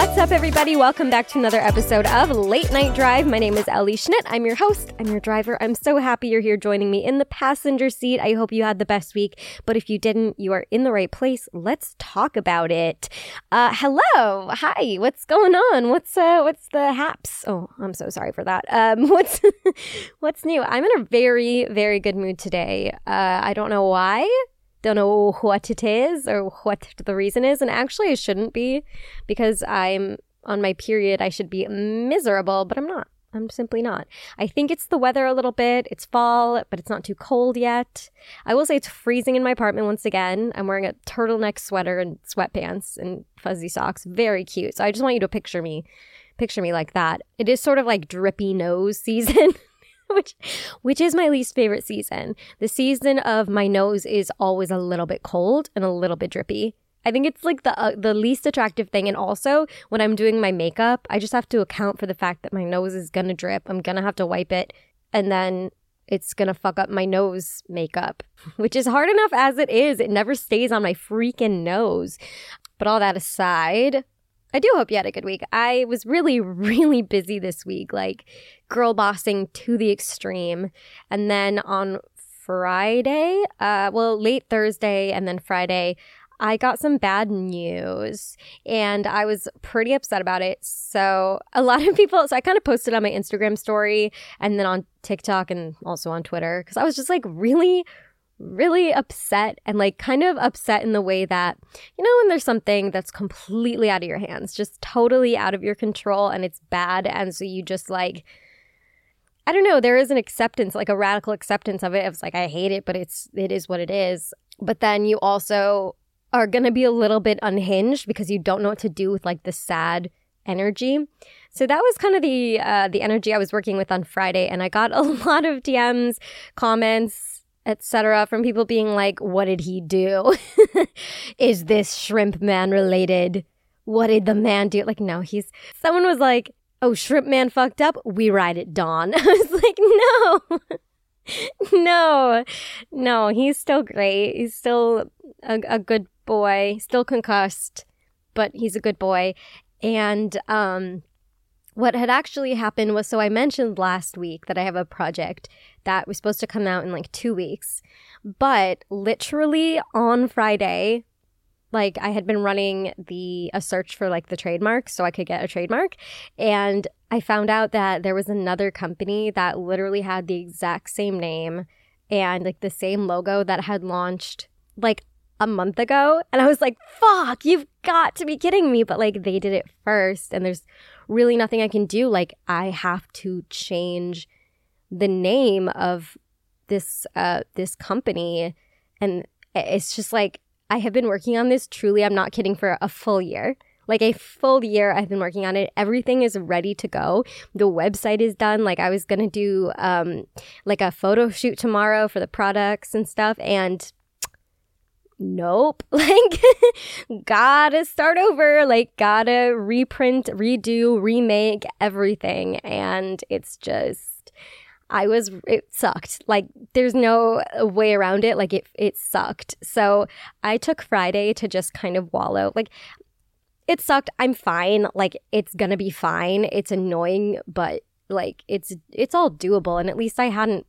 What's up, everybody? Welcome back to another episode of Late Night Drive. My name is Ellie Schnitt. I'm your host. I'm your driver. I'm so happy you're here joining me in the passenger seat. I hope you had the best week, but if you didn't, you are in the right place. Let's talk about it. Uh, hello, hi. What's going on? What's uh, what's the haps? Oh, I'm so sorry for that. Um, what's what's new? I'm in a very very good mood today. Uh, I don't know why don't know what it is or what the reason is. And actually, I shouldn't be because I'm on my period. I should be miserable, but I'm not. I'm simply not. I think it's the weather a little bit. It's fall, but it's not too cold yet. I will say it's freezing in my apartment once again. I'm wearing a turtleneck sweater and sweatpants and fuzzy socks. Very cute. So I just want you to picture me, picture me like that. It is sort of like drippy nose season. which which is my least favorite season. The season of my nose is always a little bit cold and a little bit drippy. I think it's like the uh, the least attractive thing and also when I'm doing my makeup, I just have to account for the fact that my nose is going to drip. I'm going to have to wipe it and then it's going to fuck up my nose makeup, which is hard enough as it is. It never stays on my freaking nose. But all that aside, I do hope you had a good week. I was really, really busy this week, like girl bossing to the extreme. And then on Friday, uh, well, late Thursday and then Friday, I got some bad news and I was pretty upset about it. So, a lot of people, so I kind of posted on my Instagram story and then on TikTok and also on Twitter because I was just like really, really upset and like kind of upset in the way that, you know, when there's something that's completely out of your hands, just totally out of your control and it's bad. And so you just like, I don't know, there is an acceptance, like a radical acceptance of it. It's like, I hate it, but it's, it is what it is. But then you also are going to be a little bit unhinged because you don't know what to do with like the sad energy. So that was kind of the uh, the energy I was working with on Friday, and I got a lot of DMs, comments, etc. from people being like, What did he do? Is this shrimp man related? What did the man do? Like, no, he's someone was like, Oh, shrimp man fucked up. We ride at dawn. I was like, No. no, no, he's still great. He's still a, a good boy, still concussed, but he's a good boy. And um, what had actually happened was so I mentioned last week that I have a project that was supposed to come out in like two weeks. But literally on Friday, like I had been running the a search for like the trademark so I could get a trademark and I found out that there was another company that literally had the exact same name and like the same logo that had launched like a month ago and I was like fuck you've got to be kidding me. But like they did it first and there's really nothing I can do. Like I have to change the name of this uh this company and it's just like I have been working on this truly I'm not kidding for a full year. Like a full year I've been working on it. Everything is ready to go. The website is done. Like I was going to do um like a photo shoot tomorrow for the products and stuff and nope like gotta start over like gotta reprint redo remake everything and it's just I was it sucked. Like there's no way around it. Like it it sucked. So I took Friday to just kind of wallow. Like it sucked. I'm fine. Like it's to be fine. It's annoying, but like it's it's all doable and at least I hadn't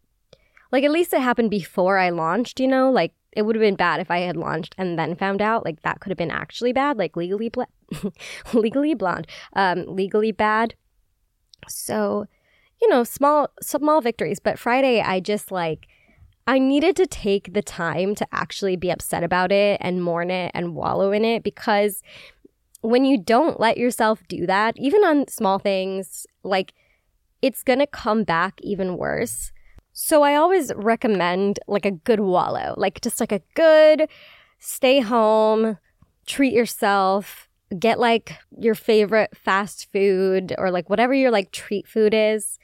like at least it happened before I launched, you know? Like it would have been bad if I had launched and then found out. Like that could have been actually bad, like legally bl- legally blonde. Um legally bad. So you know, small small victories. But Friday, I just like I needed to take the time to actually be upset about it and mourn it and wallow in it because when you don't let yourself do that, even on small things, like it's gonna come back even worse. So I always recommend like a good wallow, like just like a good stay home, treat yourself, get like your favorite fast food or like whatever your like treat food is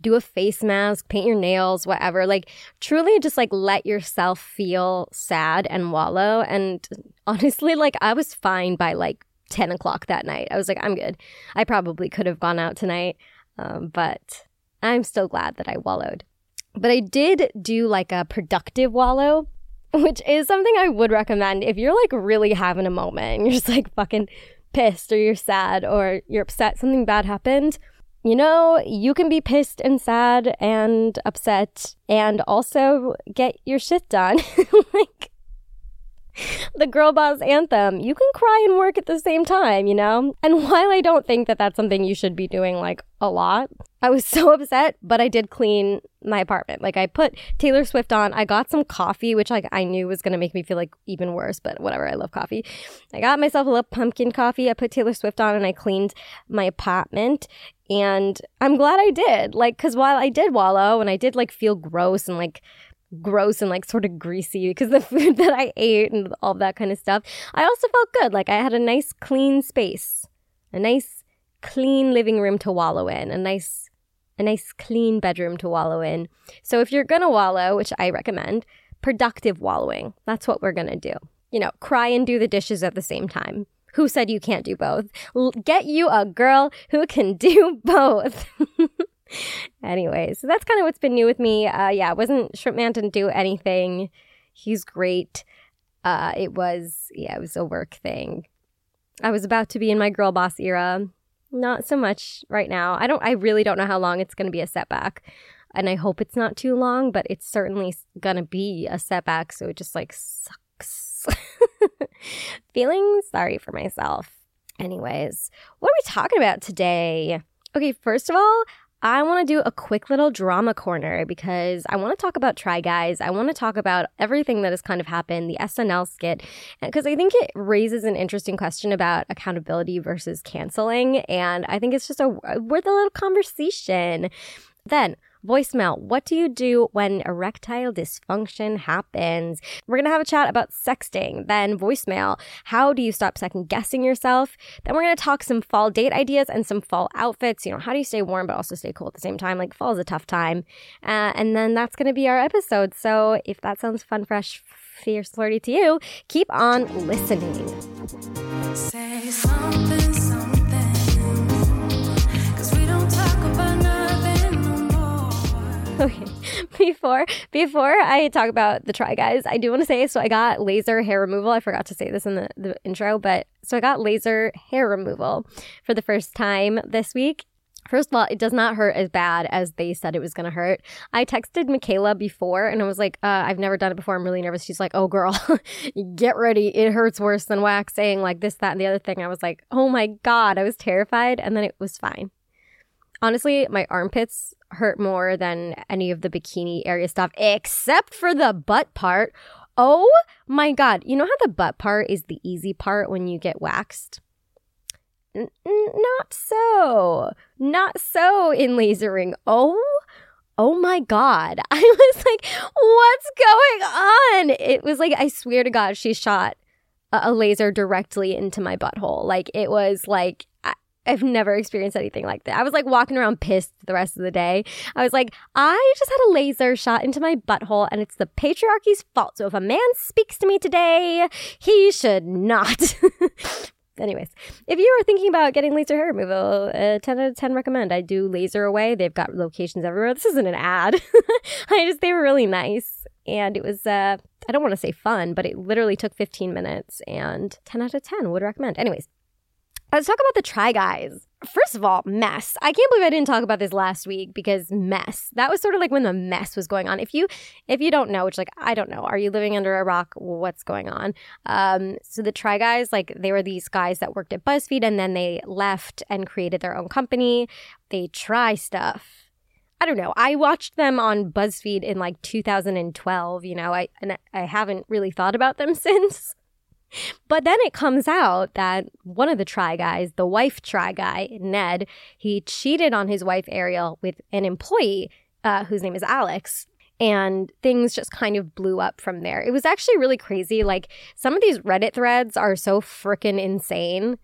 do a face mask, paint your nails, whatever. Like, truly just like let yourself feel sad and wallow. And honestly, like, I was fine by like 10 o'clock that night. I was like, I'm good. I probably could have gone out tonight, um, but I'm still glad that I wallowed. But I did do like a productive wallow, which is something I would recommend if you're like really having a moment and you're just like fucking pissed or you're sad or you're upset, something bad happened, you know, you can be pissed and sad and upset and also get your shit done. like, the girl boss anthem. You can cry and work at the same time, you know? And while I don't think that that's something you should be doing like a lot, I was so upset, but I did clean my apartment. Like I put Taylor Swift on. I got some coffee, which like I knew was going to make me feel like even worse, but whatever. I love coffee. I got myself a little pumpkin coffee. I put Taylor Swift on and I cleaned my apartment. And I'm glad I did. Like cuz while I did wallow and I did like feel gross and like gross and like sort of greasy because the food that I ate and all that kind of stuff. I also felt good. Like I had a nice clean space, a nice clean living room to wallow in, a nice a nice clean bedroom to wallow in. So if you're going to wallow, which I recommend, productive wallowing. That's what we're going to do. You know, cry and do the dishes at the same time. Who said you can't do both? L- get you a girl who can do both. anyway, so that's kind of what's been new with me. Uh, yeah, it wasn't Shrimp Man didn't do anything. He's great. Uh, it was yeah, it was a work thing. I was about to be in my girl boss era. Not so much right now. I don't. I really don't know how long it's going to be a setback, and I hope it's not too long. But it's certainly going to be a setback. So it just like sucks. Feeling sorry for myself. Anyways, what are we talking about today? Okay, first of all, I want to do a quick little drama corner because I want to talk about Try Guys. I want to talk about everything that has kind of happened, the SNL skit, because I think it raises an interesting question about accountability versus canceling. And I think it's just a worth a little conversation. Then, Voicemail What do you do when erectile dysfunction happens? We're going to have a chat about sexting. Then, voicemail How do you stop second guessing yourself? Then, we're going to talk some fall date ideas and some fall outfits. You know, how do you stay warm but also stay cool at the same time? Like, fall is a tough time. Uh, and then that's going to be our episode. So, if that sounds fun, fresh, fierce, flirty to you, keep on listening. Say something. Okay. Before before I talk about the try guys, I do want to say so I got laser hair removal. I forgot to say this in the, the intro, but so I got laser hair removal for the first time this week. First of all, it does not hurt as bad as they said it was going to hurt. I texted Michaela before and I was like, uh, I've never done it before. I'm really nervous. She's like, oh, girl, get ready. It hurts worse than waxing, like this, that, and the other thing. I was like, oh my God. I was terrified. And then it was fine. Honestly, my armpits hurt more than any of the bikini area stuff, except for the butt part. Oh my God. You know how the butt part is the easy part when you get waxed? N- not so. Not so in lasering. Oh, oh my God. I was like, what's going on? It was like, I swear to God, she shot a, a laser directly into my butthole. Like, it was like, I've never experienced anything like that. I was like walking around pissed the rest of the day. I was like, I just had a laser shot into my butthole and it's the patriarchy's fault. So if a man speaks to me today, he should not. Anyways, if you are thinking about getting laser hair removal, uh, 10 out of 10 recommend. I do LaserAway. They've got locations everywhere. This isn't an ad. I just, they were really nice. And it was, uh, I don't want to say fun, but it literally took 15 minutes and 10 out of 10 would recommend. Anyways, Let's talk about the Try Guys. First of all, mess. I can't believe I didn't talk about this last week because mess. That was sort of like when the mess was going on. If you if you don't know, which like I don't know, are you living under a rock? What's going on? Um, so the Try Guys, like they were these guys that worked at BuzzFeed and then they left and created their own company. They try stuff. I don't know. I watched them on BuzzFeed in like 2012, you know. I and I haven't really thought about them since. But then it comes out that one of the try guys, the wife try guy, Ned, he cheated on his wife Ariel with an employee uh, whose name is Alex. And things just kind of blew up from there. It was actually really crazy. Like, some of these Reddit threads are so freaking insane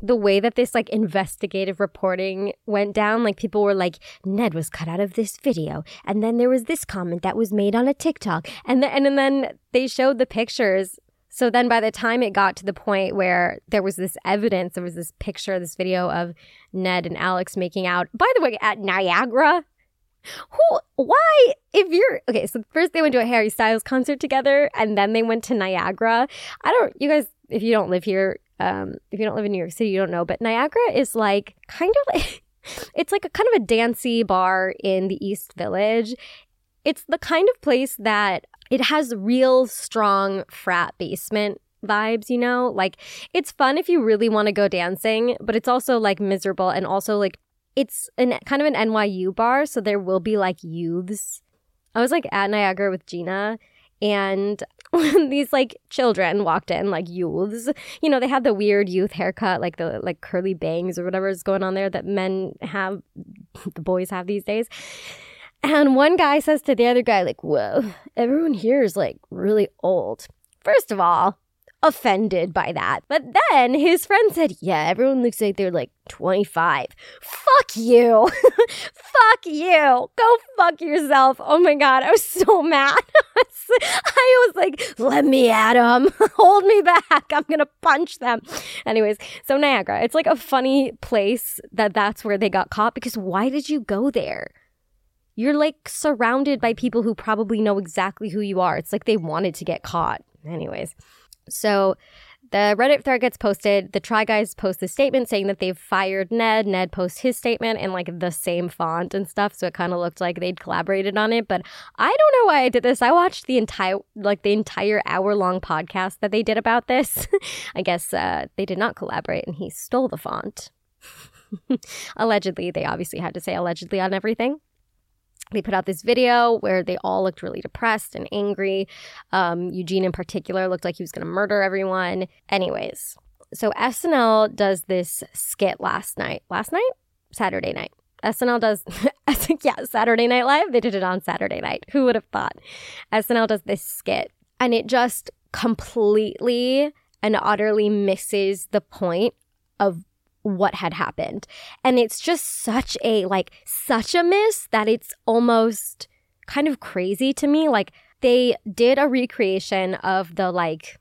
the way that this like investigative reporting went down, like people were like, Ned was cut out of this video, and then there was this comment that was made on a TikTok, and then and then they showed the pictures so then by the time it got to the point where there was this evidence, there was this picture, this video of Ned and Alex making out, by the way, at Niagara. Who, why, if you're, okay, so first they went to a Harry Styles concert together and then they went to Niagara. I don't, you guys, if you don't live here, Um, if you don't live in New York City, you don't know, but Niagara is like kind of like it's like a kind of a dancey bar in the East Village. It's the kind of place that it has real strong frat basement vibes, you know? Like it's fun if you really want to go dancing, but it's also like miserable and also like it's an kind of an NYU bar, so there will be like youths. I was like at Niagara with Gina and these like children walked in like youths you know they had the weird youth haircut like the like curly bangs or whatever is going on there that men have the boys have these days and one guy says to the other guy like whoa everyone here is like really old first of all offended by that. But then his friend said, Yeah, everyone looks like they're like 25. Fuck you. fuck you. Go fuck yourself. Oh my God. I was so mad. I was like, Let me at them. Hold me back. I'm going to punch them. Anyways, so Niagara, it's like a funny place that that's where they got caught because why did you go there? You're like surrounded by people who probably know exactly who you are. It's like they wanted to get caught. Anyways, so the Reddit thread gets posted. The Try Guys post the statement saying that they've fired Ned. Ned posts his statement in like the same font and stuff. So it kind of looked like they'd collaborated on it. But I don't know why I did this. I watched the entire like the entire hour long podcast that they did about this. I guess uh, they did not collaborate and he stole the font. allegedly, they obviously had to say allegedly on everything they put out this video where they all looked really depressed and angry. Um, Eugene, in particular, looked like he was going to murder everyone. Anyways, so SNL does this skit last night. Last night? Saturday night. SNL does, I think, yeah, Saturday Night Live. They did it on Saturday night. Who would have thought? SNL does this skit, and it just completely and utterly misses the point of what had happened. And it's just such a, like, such a miss that it's almost kind of crazy to me. Like, they did a recreation of the, like,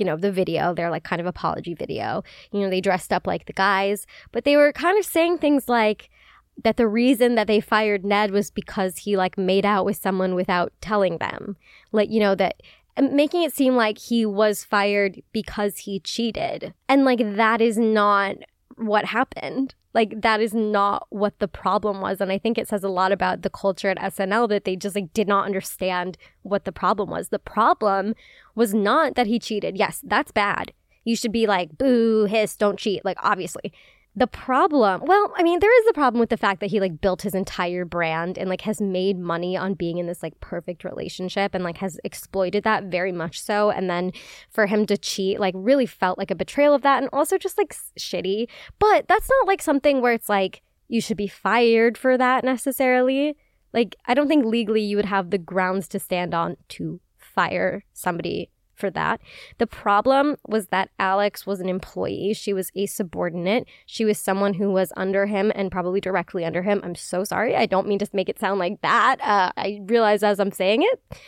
you know, the video, their like kind of apology video. You know, they dressed up like the guys, but they were kind of saying things like that the reason that they fired Ned was because he like made out with someone without telling them. Like, you know, that making it seem like he was fired because he cheated. And like that is not what happened. Like that is not what the problem was. And I think it says a lot about the culture at SNL that they just like did not understand what the problem was. The problem was not that he cheated. Yes, that's bad. You should be like, boo, hiss, don't cheat. Like, obviously. The problem well i mean there is a problem with the fact that he like built his entire brand and like has made money on being in this like perfect relationship and like has exploited that very much so. And then for him to cheat like really felt like a betrayal of that and also just like shitty. But that's not like something where it's like you should be fired for that necessarily. Like i don't think legally you would have the grounds to stand on to fire somebody for that. The problem was that Alex was an employee. She was a subordinate. She was someone who was under him and probably directly under him. I'm so sorry. I don't mean to make it sound like that. Uh, I realize as I'm saying it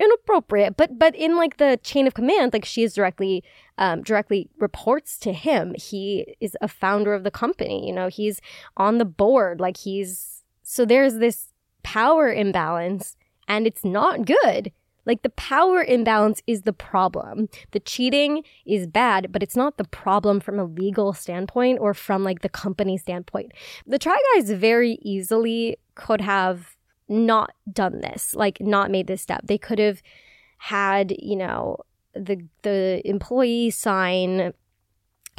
inappropriate but but in like the chain of command like she is directly um, directly reports to him he is a founder of the company you know he's on the board like he's so there's this power imbalance and it's not good like the power imbalance is the problem. The cheating is bad, but it's not the problem from a legal standpoint or from like the company standpoint. The Try Guys very easily could have not done this, like not made this step. They could have had, you know, the the employee sign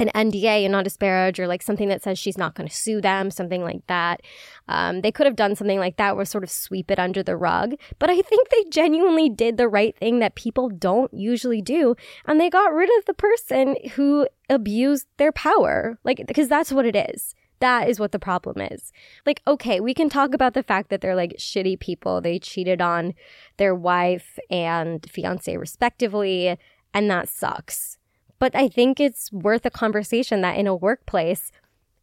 an NDA and not disparage or like something that says she's not going to sue them, something like that. Um, they could have done something like that or sort of sweep it under the rug. But I think they genuinely did the right thing that people don't usually do. And they got rid of the person who abused their power. Like, because that's what it is. That is what the problem is. Like, okay, we can talk about the fact that they're like shitty people. They cheated on their wife and fiance, respectively, and that sucks but I think it's worth a conversation that in a workplace,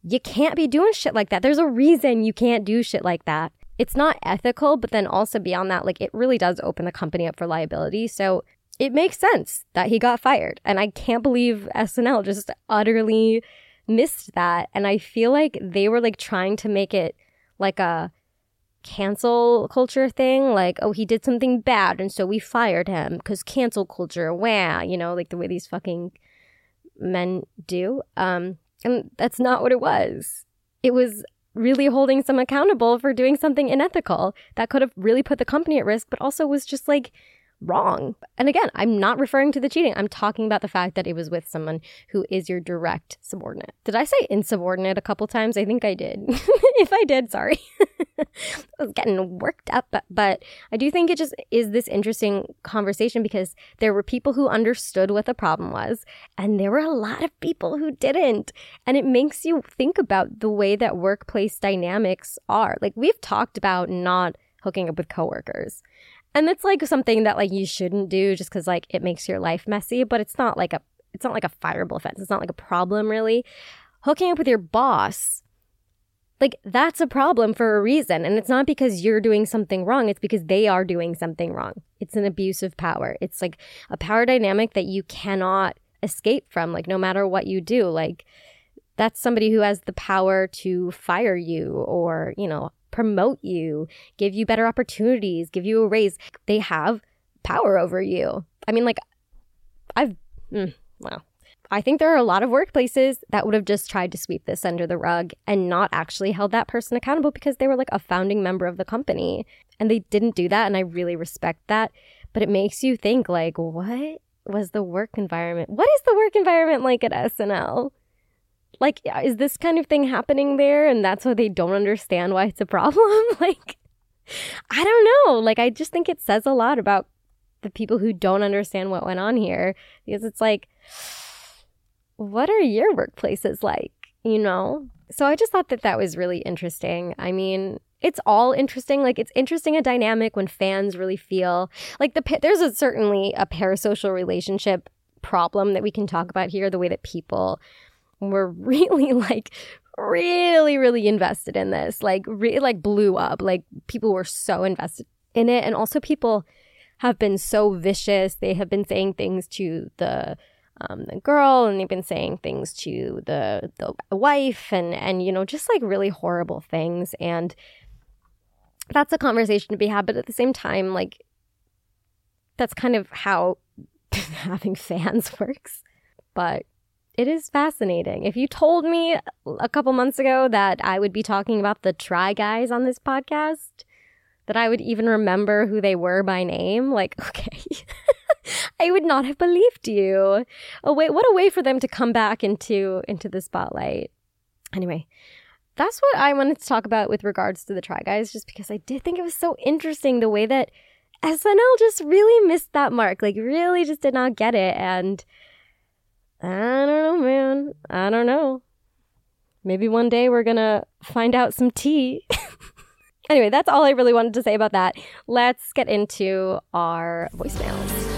you can't be doing shit like that. There's a reason you can't do shit like that. It's not ethical, but then also beyond that, like it really does open the company up for liability. So it makes sense that he got fired. And I can't believe SNL just utterly missed that. And I feel like they were like trying to make it like a cancel culture thing like oh he did something bad and so we fired him because cancel culture wah you know like the way these fucking men do. Um, and that's not what it was. It was really holding some accountable for doing something unethical that could have really put the company at risk, but also was just like wrong. And again, I'm not referring to the cheating. I'm talking about the fact that it was with someone who is your direct subordinate. Did I say insubordinate a couple times? I think I did. if I did, sorry. I was getting worked up, but, but I do think it just is this interesting conversation because there were people who understood what the problem was, and there were a lot of people who didn't. And it makes you think about the way that workplace dynamics are. Like we've talked about not hooking up with coworkers. And it's like something that like you shouldn't do just because like it makes your life messy, but it's not like a it's not like a fireable offense. It's not like a problem really. Hooking up with your boss, like that's a problem for a reason. And it's not because you're doing something wrong, it's because they are doing something wrong. It's an abuse of power. It's like a power dynamic that you cannot escape from, like no matter what you do. Like that's somebody who has the power to fire you or, you know, promote you, give you better opportunities, give you a raise. They have power over you. I mean, like, I've, mm, well, I think there are a lot of workplaces that would have just tried to sweep this under the rug and not actually held that person accountable because they were like a founding member of the company. And they didn't do that. And I really respect that. But it makes you think, like, what was the work environment? What is the work environment like at SNL? Like, uh, is this kind of thing happening there? And that's why they don't understand why it's a problem? like, I don't know. Like, I just think it says a lot about the people who don't understand what went on here because it's like, what are your workplaces like? You know? So I just thought that that was really interesting. I mean, it's all interesting. Like it's interesting a dynamic when fans really feel like the there's a, certainly a parasocial relationship problem that we can talk about here. The way that people were really like really really invested in this like really like blew up like people were so invested in it. And also people have been so vicious. They have been saying things to the um, the girl and they've been saying things to the the wife and and you know just like really horrible things. And that's a conversation to be had. But at the same time like that's kind of how having fans works. But it is fascinating. If you told me a couple months ago that I would be talking about the Try Guys on this podcast, that I would even remember who they were by name, like, okay, I would not have believed you. Oh wait, what a way for them to come back into into the spotlight. Anyway, that's what I wanted to talk about with regards to the Try Guys, just because I did think it was so interesting the way that SNL just really missed that mark, like really just did not get it, and I don't know, man. I don't know. Maybe one day we're gonna find out some tea. anyway, that's all I really wanted to say about that. Let's get into our voicemails.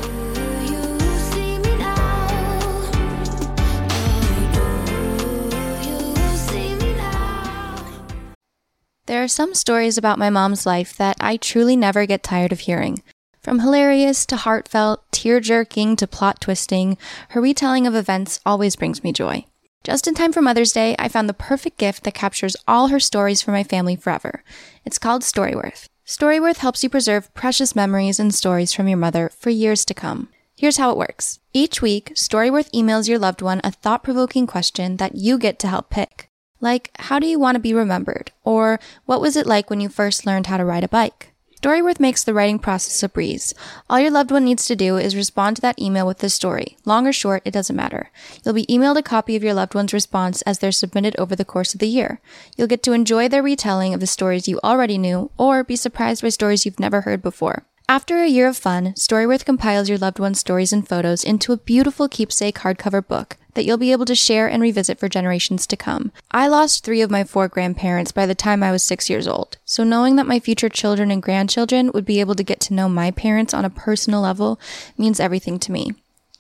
There are some stories about my mom's life that I truly never get tired of hearing. From hilarious to heartfelt, tear jerking to plot twisting, her retelling of events always brings me joy. Just in time for Mother's Day, I found the perfect gift that captures all her stories for my family forever. It's called Storyworth. Storyworth helps you preserve precious memories and stories from your mother for years to come. Here's how it works. Each week, Storyworth emails your loved one a thought provoking question that you get to help pick. Like, how do you want to be remembered? Or, what was it like when you first learned how to ride a bike? Storyworth makes the writing process a breeze. All your loved one needs to do is respond to that email with the story. Long or short, it doesn't matter. You'll be emailed a copy of your loved one's response as they're submitted over the course of the year. You'll get to enjoy their retelling of the stories you already knew or be surprised by stories you've never heard before. After a year of fun, Storyworth compiles your loved one's stories and photos into a beautiful keepsake hardcover book that you'll be able to share and revisit for generations to come. I lost three of my four grandparents by the time I was six years old, so knowing that my future children and grandchildren would be able to get to know my parents on a personal level means everything to me.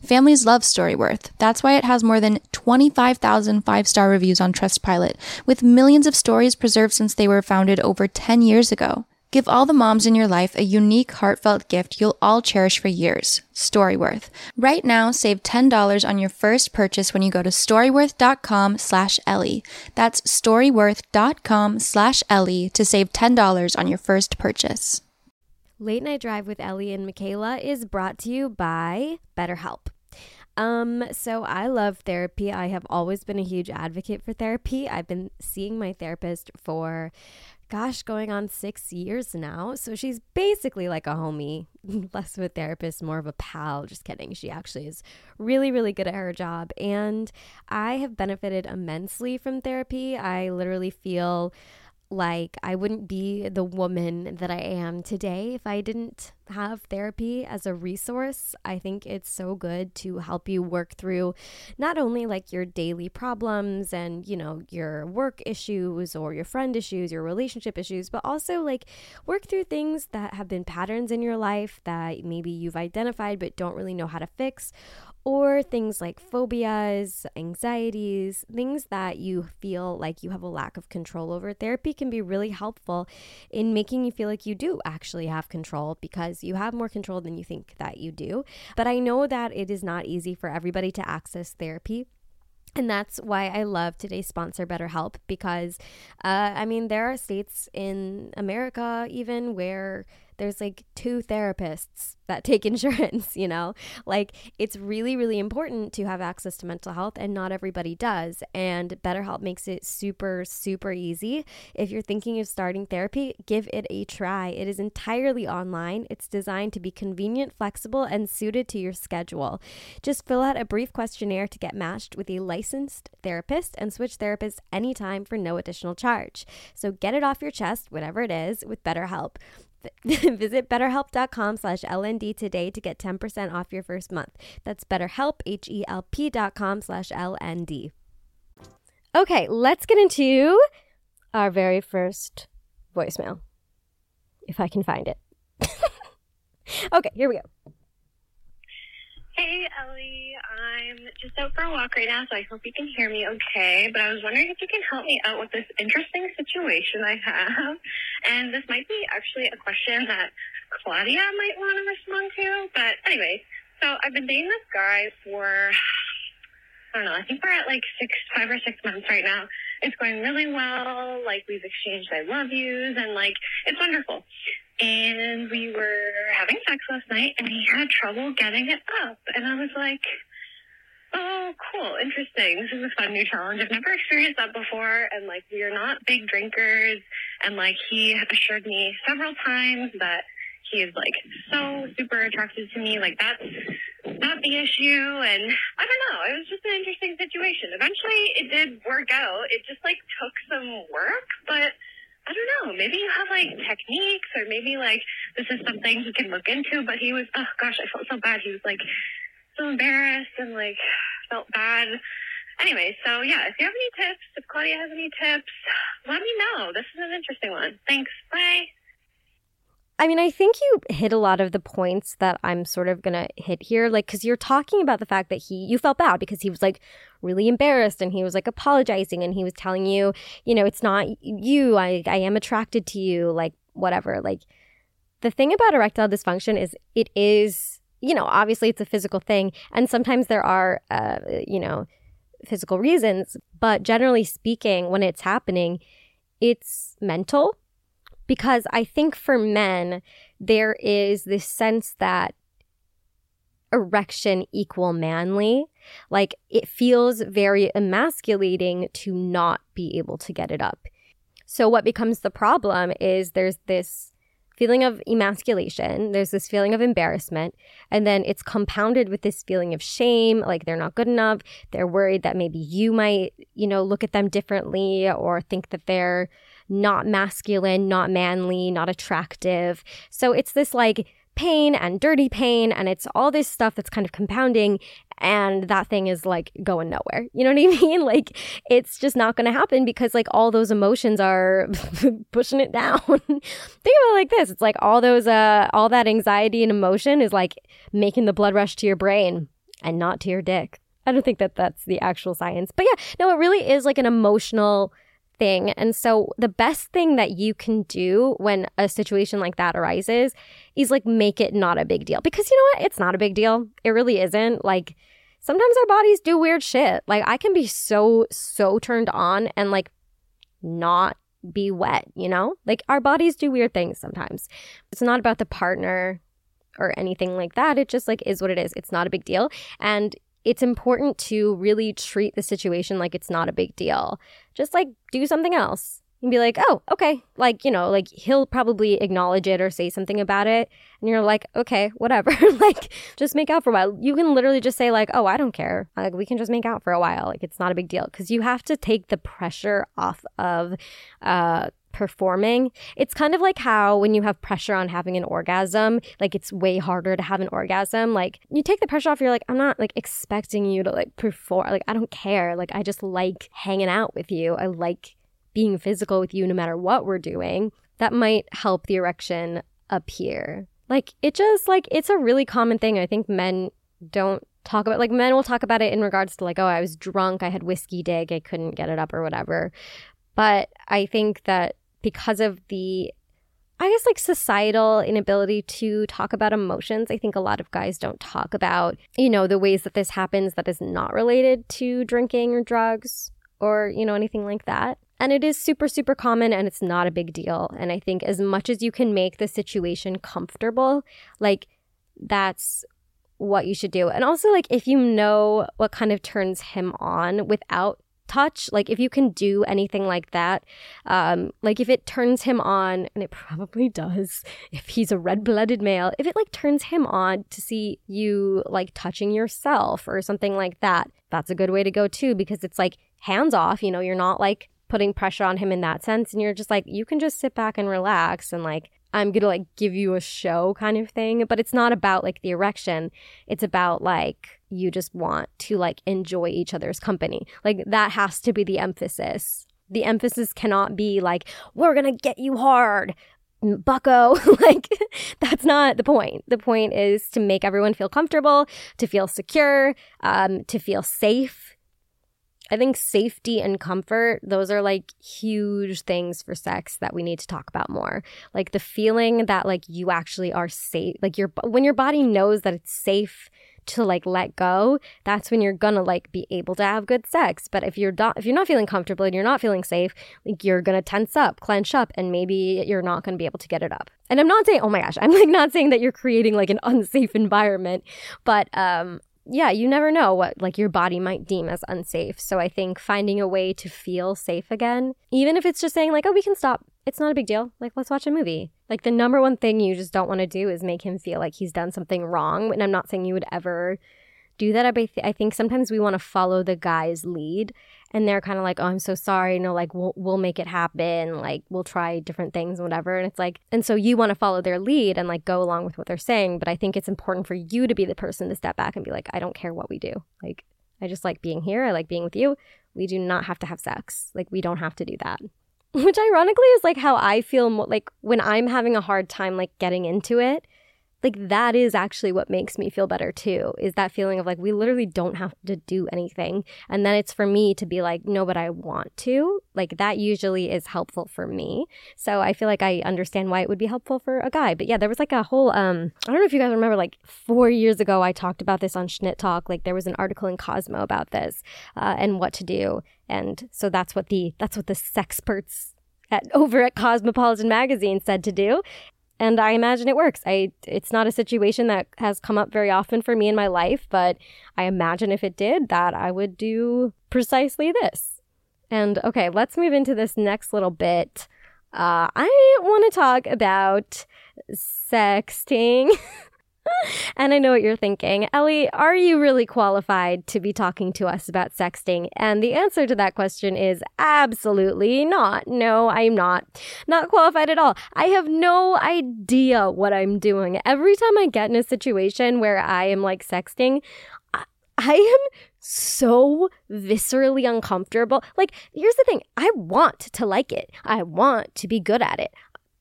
Families love Storyworth. That's why it has more than 25,000 five star reviews on Trustpilot, with millions of stories preserved since they were founded over 10 years ago. Give all the moms in your life a unique, heartfelt gift you'll all cherish for years. Storyworth. Right now, save $10 on your first purchase when you go to storyworth.com slash Ellie. That's storyworth.com slash Ellie to save $10 on your first purchase. Late Night Drive with Ellie and Michaela is brought to you by BetterHelp. Um, so I love therapy. I have always been a huge advocate for therapy. I've been seeing my therapist for gosh, going on six years now. So she's basically like a homie, less of a therapist, more of a pal. Just kidding. She actually is really, really good at her job. And I have benefited immensely from therapy. I literally feel like I wouldn't be the woman that I am today if I didn't have therapy as a resource. I think it's so good to help you work through not only like your daily problems and, you know, your work issues or your friend issues, your relationship issues, but also like work through things that have been patterns in your life that maybe you've identified but don't really know how to fix or things like phobias, anxieties, things that you feel like you have a lack of control over. Therapy can be really helpful in making you feel like you do actually have control because you have more control than you think that you do. But I know that it is not easy for everybody to access therapy. And that's why I love today's sponsor, BetterHelp, because uh, I mean, there are states in America even where there's like two therapists that take insurance, you know? Like it's really, really important to have access to mental health, and not everybody does. And BetterHelp makes it super, super easy. If you're thinking of starting therapy, give it a try. It is entirely online, it's designed to be convenient, flexible, and suited to your schedule. Just fill out a brief questionnaire to get matched with a licensed therapist and switch therapists anytime for no additional charge. So get it off your chest, whatever it is, with BetterHelp. Visit betterhelp.com slash LND today to get 10% off your first month. That's betterhelp, H-E-L-P dot com slash LND. Okay, let's get into our very first voicemail, if I can find it. okay, here we go. Hey, Ellie. I'm just out for a walk right now, so I hope you can hear me okay. But I was wondering if you can help me out with this interesting situation I have. And this might be actually a question that Claudia might want to respond to. But anyway, so I've been dating this guy for, I don't know, I think we're at like six, five or six months right now. It's going really well. Like we've exchanged I love yous and like it's wonderful and we were having sex last night and he had trouble getting it up. And I was like, oh, cool, interesting. This is a fun new challenge. I've never experienced that before. And like, we are not big drinkers. And like, he assured me several times that he is like so super attracted to me. Like, that's not the issue. And I don't know. It was just an interesting situation. Eventually, it did work out. It just like took some work, but I don't know, maybe you have like techniques or maybe like this is something he can look into, but he was, oh gosh, I felt so bad. He was like so embarrassed and like felt bad. Anyway, so yeah, if you have any tips, if Claudia has any tips, let me know. This is an interesting one. Thanks. Bye. I mean, I think you hit a lot of the points that I'm sort of going to hit here. Like, cause you're talking about the fact that he, you felt bad because he was like really embarrassed and he was like apologizing and he was telling you, you know, it's not you. I, I am attracted to you, like whatever. Like, the thing about erectile dysfunction is it is, you know, obviously it's a physical thing. And sometimes there are, uh, you know, physical reasons. But generally speaking, when it's happening, it's mental because I think for men, there is this sense that erection equal manly. Like it feels very emasculating to not be able to get it up. So what becomes the problem is there's this feeling of emasculation, there's this feeling of embarrassment, and then it's compounded with this feeling of shame, like they're not good enough. They're worried that maybe you might, you know, look at them differently or think that they're not masculine, not manly, not attractive. So it's this like pain and dirty pain and it's all this stuff that's kind of compounding and that thing is like going nowhere. You know what I mean? Like it's just not going to happen because like all those emotions are pushing it down. Think about it like this. It's like all those uh all that anxiety and emotion is like making the blood rush to your brain and not to your dick. I don't think that that's the actual science. But yeah, no, it really is like an emotional thing. And so the best thing that you can do when a situation like that arises is like make it not a big deal. Because you know what? It's not a big deal. It really isn't. Like sometimes our bodies do weird shit. Like I can be so, so turned on and like not be wet, you know? Like our bodies do weird things sometimes. It's not about the partner or anything like that. It just like is what it is. It's not a big deal. And it's important to really treat the situation like it's not a big deal. Just like do something else and be like, oh, okay. Like, you know, like he'll probably acknowledge it or say something about it. And you're like, okay, whatever. like, just make out for a while. You can literally just say, like, oh, I don't care. Like, we can just make out for a while. Like, it's not a big deal. Cause you have to take the pressure off of, uh, performing. It's kind of like how when you have pressure on having an orgasm, like it's way harder to have an orgasm. Like you take the pressure off, you're like, I'm not like expecting you to like perform. Like I don't care. Like I just like hanging out with you. I like being physical with you no matter what we're doing, that might help the erection appear. Like it just like it's a really common thing. I think men don't talk about like men will talk about it in regards to like oh I was drunk, I had whiskey dig, I couldn't get it up or whatever. But I think that because of the I guess like societal inability to talk about emotions. I think a lot of guys don't talk about, you know, the ways that this happens that is not related to drinking or drugs or, you know, anything like that. And it is super, super common and it's not a big deal. And I think as much as you can make the situation comfortable, like that's what you should do. And also, like, if you know what kind of turns him on without touch, like, if you can do anything like that, um, like, if it turns him on, and it probably does, if he's a red blooded male, if it like turns him on to see you like touching yourself or something like that, that's a good way to go too, because it's like hands off, you know, you're not like putting pressure on him in that sense. And you're just like, you can just sit back and relax and like, I'm gonna like give you a show kind of thing. But it's not about like the erection. It's about like you just want to like enjoy each other's company. Like that has to be the emphasis. The emphasis cannot be like, we're gonna get you hard bucko like that's not the point the point is to make everyone feel comfortable to feel secure um, to feel safe I think safety and comfort, those are like huge things for sex that we need to talk about more. Like the feeling that like you actually are safe, like your when your body knows that it's safe to like let go, that's when you're gonna like be able to have good sex. But if you're not if you're not feeling comfortable and you're not feeling safe, like you're gonna tense up, clench up, and maybe you're not gonna be able to get it up. And I'm not saying, oh my gosh, I'm like not saying that you're creating like an unsafe environment, but um yeah, you never know what like your body might deem as unsafe. So I think finding a way to feel safe again, even if it's just saying like, "Oh, we can stop. It's not a big deal. Like, let's watch a movie." Like the number one thing you just don't want to do is make him feel like he's done something wrong. And I'm not saying you would ever do that. I think sometimes we want to follow the guy's lead and they're kind of like, "Oh, I'm so sorry. No, like we'll we'll make it happen. Like we'll try different things whatever." And it's like, and so you want to follow their lead and like go along with what they're saying, but I think it's important for you to be the person to step back and be like, "I don't care what we do. Like I just like being here. I like being with you. We do not have to have sex. Like we don't have to do that." Which ironically is like how I feel mo- like when I'm having a hard time like getting into it like that is actually what makes me feel better too is that feeling of like we literally don't have to do anything. And then it's for me to be like no but i want to. Like that usually is helpful for me. So i feel like i understand why it would be helpful for a guy. But yeah there was like a whole um i don't know if you guys remember like four years ago i talked about this on schnitt talk. Like there was an article in cosmo about this uh, and what to do. And so that's what the that's what the sexperts at, over at Cosmopolitan magazine said to do and I imagine it works. I it's not a situation that has come up very often for me in my life, but I imagine if it did that I would do precisely this. And okay, let's move into this next little bit. Uh, I want to talk about sexting. and I know what you're thinking. Ellie, are you really qualified to be talking to us about sexting? And the answer to that question is absolutely not. No, I'm not. Not qualified at all. I have no idea what I'm doing. Every time I get in a situation where I am like sexting, I, I am so viscerally uncomfortable. Like, here's the thing I want to like it, I want to be good at it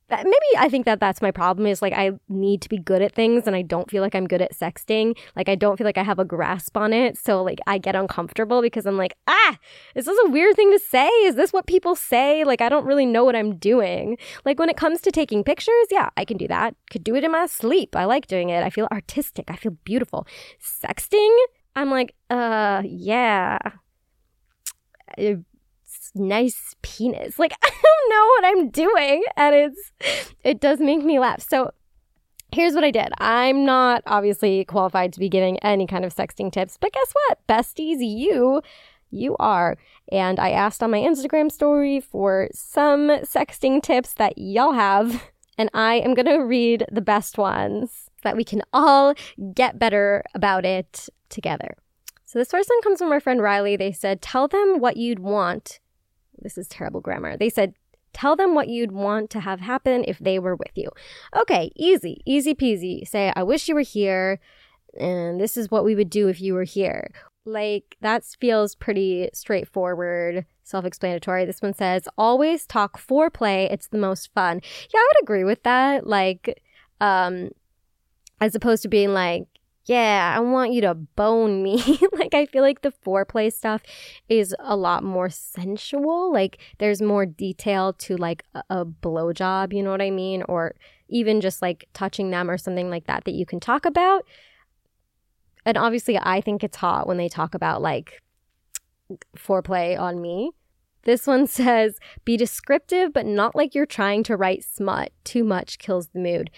maybe I think that that's my problem is like I need to be good at things and I don't feel like I'm good at sexting. Like I don't feel like I have a grasp on it. So like I get uncomfortable because I'm like, ah, is this a weird thing to say? Is this what people say? Like I don't really know what I'm doing. Like when it comes to taking pictures, yeah, I can do that. Could do it in my sleep. I like doing it. I feel artistic. I feel beautiful. Sexting, I'm like, uh, yeah nice penis. Like I don't know what I'm doing and it's it does make me laugh. So Here's what I did. I'm not obviously qualified to be giving any kind of sexting tips, but guess what? Besties, you you are. And I asked on my Instagram story for some sexting tips that y'all have, and I am going to read the best ones so that we can all get better about it together. So this first one comes from our friend Riley. They said, Tell them what you'd want. This is terrible grammar. They said, Tell them what you'd want to have happen if they were with you. Okay, easy, easy peasy. Say, I wish you were here, and this is what we would do if you were here. Like, that feels pretty straightforward, self explanatory. This one says, always talk foreplay. It's the most fun. Yeah, I would agree with that. Like, um, as opposed to being like, yeah, I want you to bone me. like, I feel like the foreplay stuff is a lot more sensual. Like, there's more detail to like a, a blowjob, you know what I mean? Or even just like touching them or something like that that you can talk about. And obviously, I think it's hot when they talk about like foreplay on me. This one says, be descriptive, but not like you're trying to write smut. Too much kills the mood.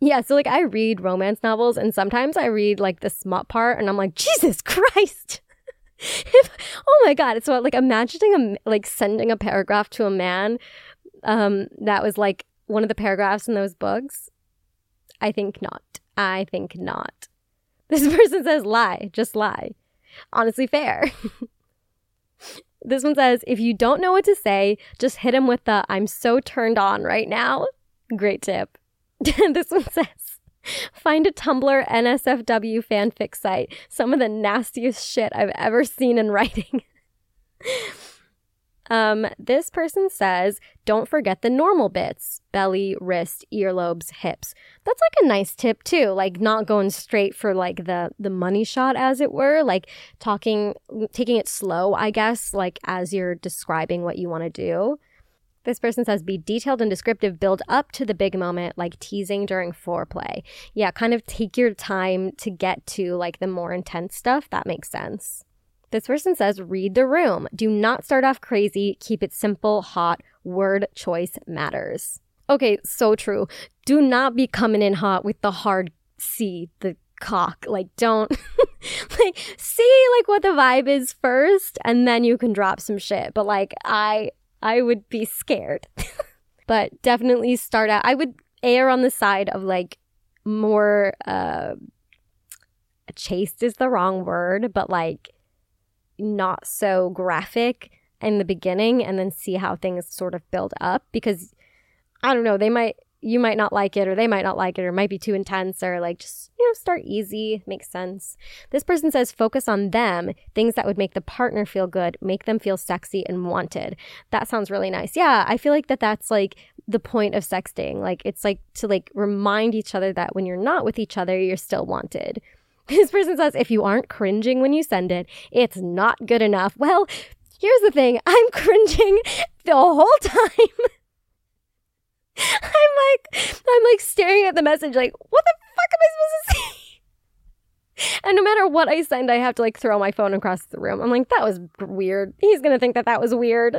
Yeah, so like I read romance novels and sometimes I read like the smut part and I'm like, Jesus Christ. if, oh my God. So like imagining a, like sending a paragraph to a man um, that was like one of the paragraphs in those books. I think not. I think not. This person says lie, just lie. Honestly, fair. this one says if you don't know what to say, just hit him with the I'm so turned on right now. Great tip. this one says, find a Tumblr NSFW fanfic site. Some of the nastiest shit I've ever seen in writing. um, this person says, don't forget the normal bits belly, wrist, earlobes, hips. That's like a nice tip too. Like not going straight for like the the money shot as it were, like talking taking it slow, I guess, like as you're describing what you want to do. This person says be detailed and descriptive, build up to the big moment, like teasing during foreplay. Yeah, kind of take your time to get to like the more intense stuff. That makes sense. This person says read the room. Do not start off crazy. Keep it simple, hot. Word choice matters. Okay, so true. Do not be coming in hot with the hard C, the cock. Like, don't like see like what the vibe is first, and then you can drop some shit. But like, I I would be scared. but definitely start out. I would err on the side of like more uh chaste is the wrong word, but like not so graphic in the beginning and then see how things sort of build up because I don't know, they might you might not like it or they might not like it or it might be too intense or like just you know start easy makes sense. This person says focus on them things that would make the partner feel good make them feel sexy and wanted. That sounds really nice. Yeah i feel like that that's like the point of sexting. Like it's like to like remind each other that when you're not with each other you're still wanted. This person says if you aren't cringing when you send it it's not good enough. Well here's the thing. I'm cringing the whole time I'm like, I'm like staring at the message, like, what the fuck am I supposed to see? And no matter what I send, I have to like throw my phone across the room. I'm like, that was weird. He's gonna think that that was weird.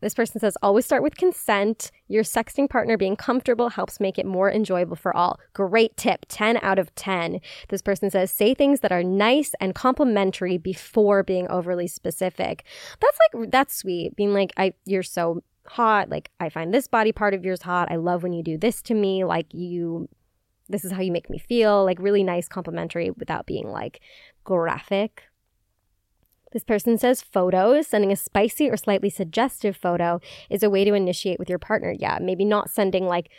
This person says, always start with consent. Your sexting partner being comfortable helps make it more enjoyable for all. Great tip, 10 out of 10. This person says, say things that are nice and complimentary before being overly specific. That's like, that's sweet. Being like, I, you're so hot. Like, I find this body part of yours hot. I love when you do this to me. Like, you, this is how you make me feel. Like, really nice, complimentary without being like graphic. This person says photos, sending a spicy or slightly suggestive photo is a way to initiate with your partner. Yeah, maybe not sending like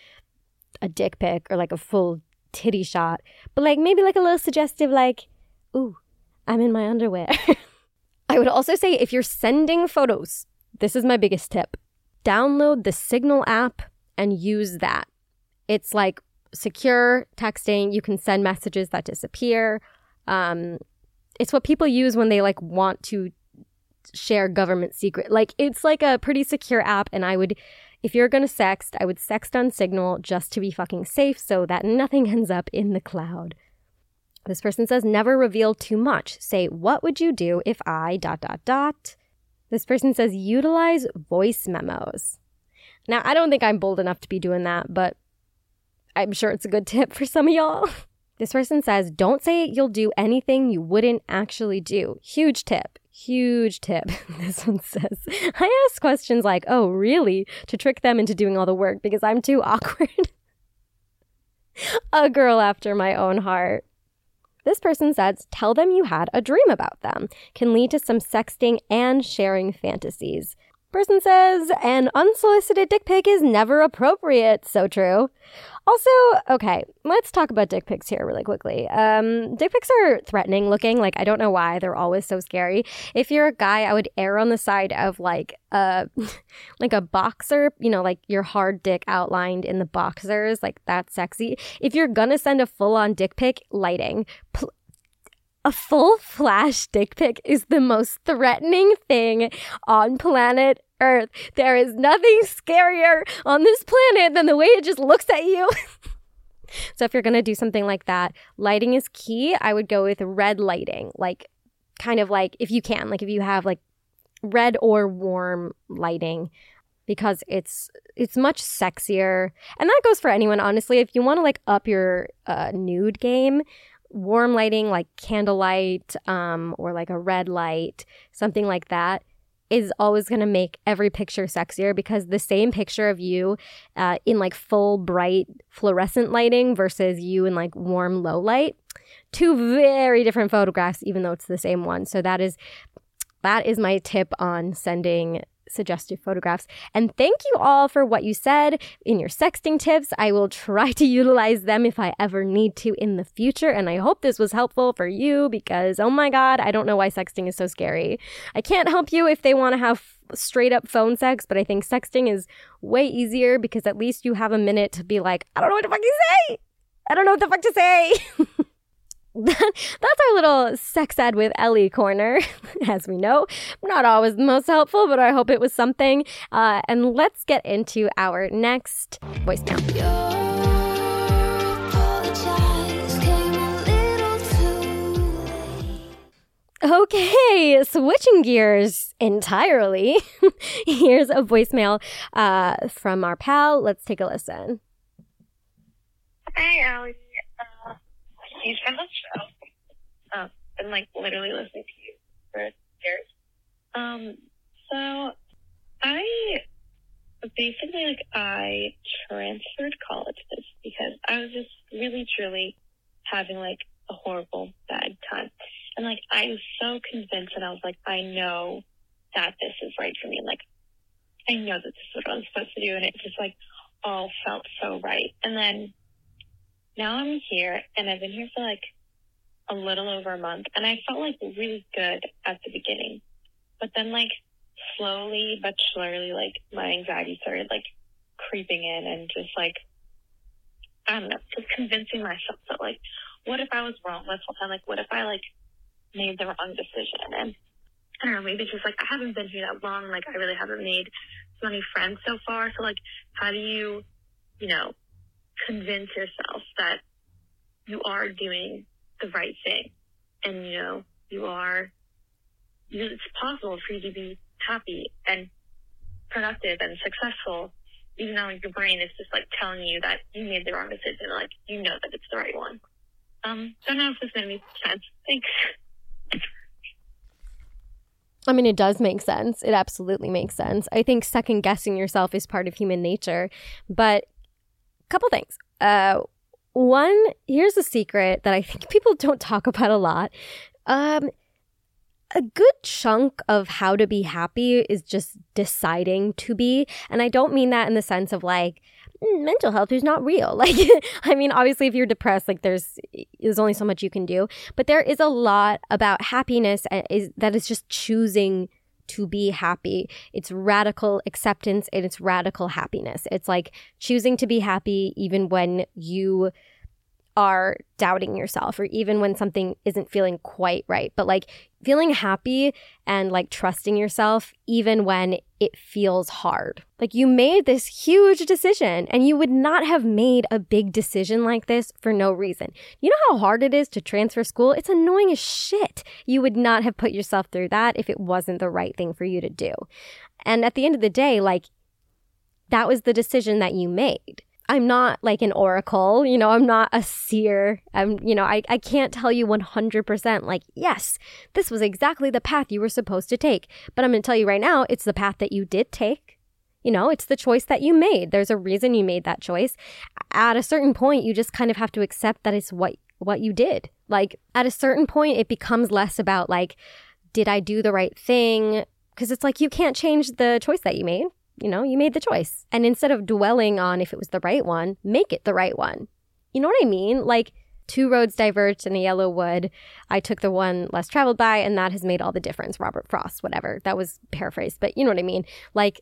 a dick pic or like a full titty shot, but like maybe like a little suggestive, like, ooh, I'm in my underwear. I would also say if you're sending photos, this is my biggest tip download the Signal app and use that. It's like secure texting. You can send messages that disappear. Um, it's what people use when they like want to share government secret. Like it's like a pretty secure app, and I would, if you're gonna sext, I would sext on Signal just to be fucking safe, so that nothing ends up in the cloud. This person says never reveal too much. Say what would you do if I dot dot dot. This person says utilize voice memos. Now, I don't think I'm bold enough to be doing that, but I'm sure it's a good tip for some of y'all. This person says, don't say you'll do anything you wouldn't actually do. Huge tip. Huge tip. This one says, I ask questions like, oh, really? To trick them into doing all the work because I'm too awkward. a girl after my own heart. This person says, tell them you had a dream about them. Can lead to some sexting and sharing fantasies. Person says, an unsolicited dick pic is never appropriate. So true. Also, okay, let's talk about dick pics here really quickly. Um, dick pics are threatening looking. Like, I don't know why they're always so scary. If you're a guy, I would err on the side of like a like a boxer. You know, like your hard dick outlined in the boxers. Like that's sexy. If you're gonna send a full on dick pic, lighting. Pl- a full flash dick pic is the most threatening thing on planet Earth. There is nothing scarier on this planet than the way it just looks at you. so if you're going to do something like that, lighting is key. I would go with red lighting, like kind of like if you can, like if you have like red or warm lighting because it's it's much sexier and that goes for anyone honestly if you want to like up your uh, nude game warm lighting like candlelight um, or like a red light, something like that, is always going to make every picture sexier because the same picture of you uh, in like full bright fluorescent lighting versus you in like warm low light, two very different photographs, even though it's the same one. So that is that is my tip on sending suggestive photographs. And thank you all for what you said in your sexting tips. I will try to utilize them if I ever need to in the future. And I hope this was helpful for you because, oh my God, I don't know why sexting is so scary. I can't help you if they want to have straight up phone sex, but I think sexting is way easier because at least you have a minute to be like, I don't know what the fuck to say. I don't know what the fuck to say. that's our little sex ed with Ellie corner. As we know, not always the most helpful, but I hope it was something. Uh, and let's get into our next voicemail. Okay, switching gears entirely. Here's a voicemail uh, from our pal. Let's take a listen. Hi, Allie huge fan the show. Been like literally listening to you for years. Um, so I basically like I transferred colleges because I was just really truly having like a horrible bad time. And like I was so convinced and I was like, I know that this is right for me. Like I know that this is what I'm supposed to do and it just like all felt so right. And then now I'm here and I've been here for like a little over a month and I felt like really good at the beginning. But then like slowly but surely like my anxiety started like creeping in and just like I don't know, just convincing myself that like what if I was wrong this whole time? Like what if I like made the wrong decision? And I don't know, maybe it's just like I haven't been here that long, like I really haven't made so many friends so far. So like how do you, you know, convince yourself that you are doing the right thing and you know you are you it's possible for you to be happy and productive and successful even though your brain is just like telling you that you made the wrong decision like you know that it's the right one um don't know if this made any sense thanks I mean, it does make sense. It absolutely makes sense. I think second guessing yourself is part of human nature. But couple things. Uh, one, here's a secret that I think people don't talk about a lot. Um, a good chunk of how to be happy is just deciding to be. And I don't mean that in the sense of like, mm, mental health is not real. Like, I mean, obviously, if you're depressed, like there's there's only so much you can do. But there is a lot about happiness uh, is that is just choosing to be happy. It's radical acceptance and it's radical happiness. It's like choosing to be happy even when you are doubting yourself or even when something isn't feeling quite right. But like feeling happy and like trusting yourself even when it feels hard. Like you made this huge decision and you would not have made a big decision like this for no reason. You know how hard it is to transfer school? It's annoying as shit. You would not have put yourself through that if it wasn't the right thing for you to do. And at the end of the day, like that was the decision that you made. I'm not like an oracle, you know, I'm not a seer. I'm, you know, I, I can't tell you 100% like, yes, this was exactly the path you were supposed to take. But I'm going to tell you right now, it's the path that you did take. You know, it's the choice that you made. There's a reason you made that choice. At a certain point, you just kind of have to accept that it's what what you did. Like at a certain point, it becomes less about like, did I do the right thing? Because it's like you can't change the choice that you made you know, you made the choice. And instead of dwelling on if it was the right one, make it the right one. You know what I mean? Like, two roads diverged in a yellow wood. I took the one less traveled by, and that has made all the difference. Robert Frost, whatever. That was paraphrased, but you know what I mean? Like,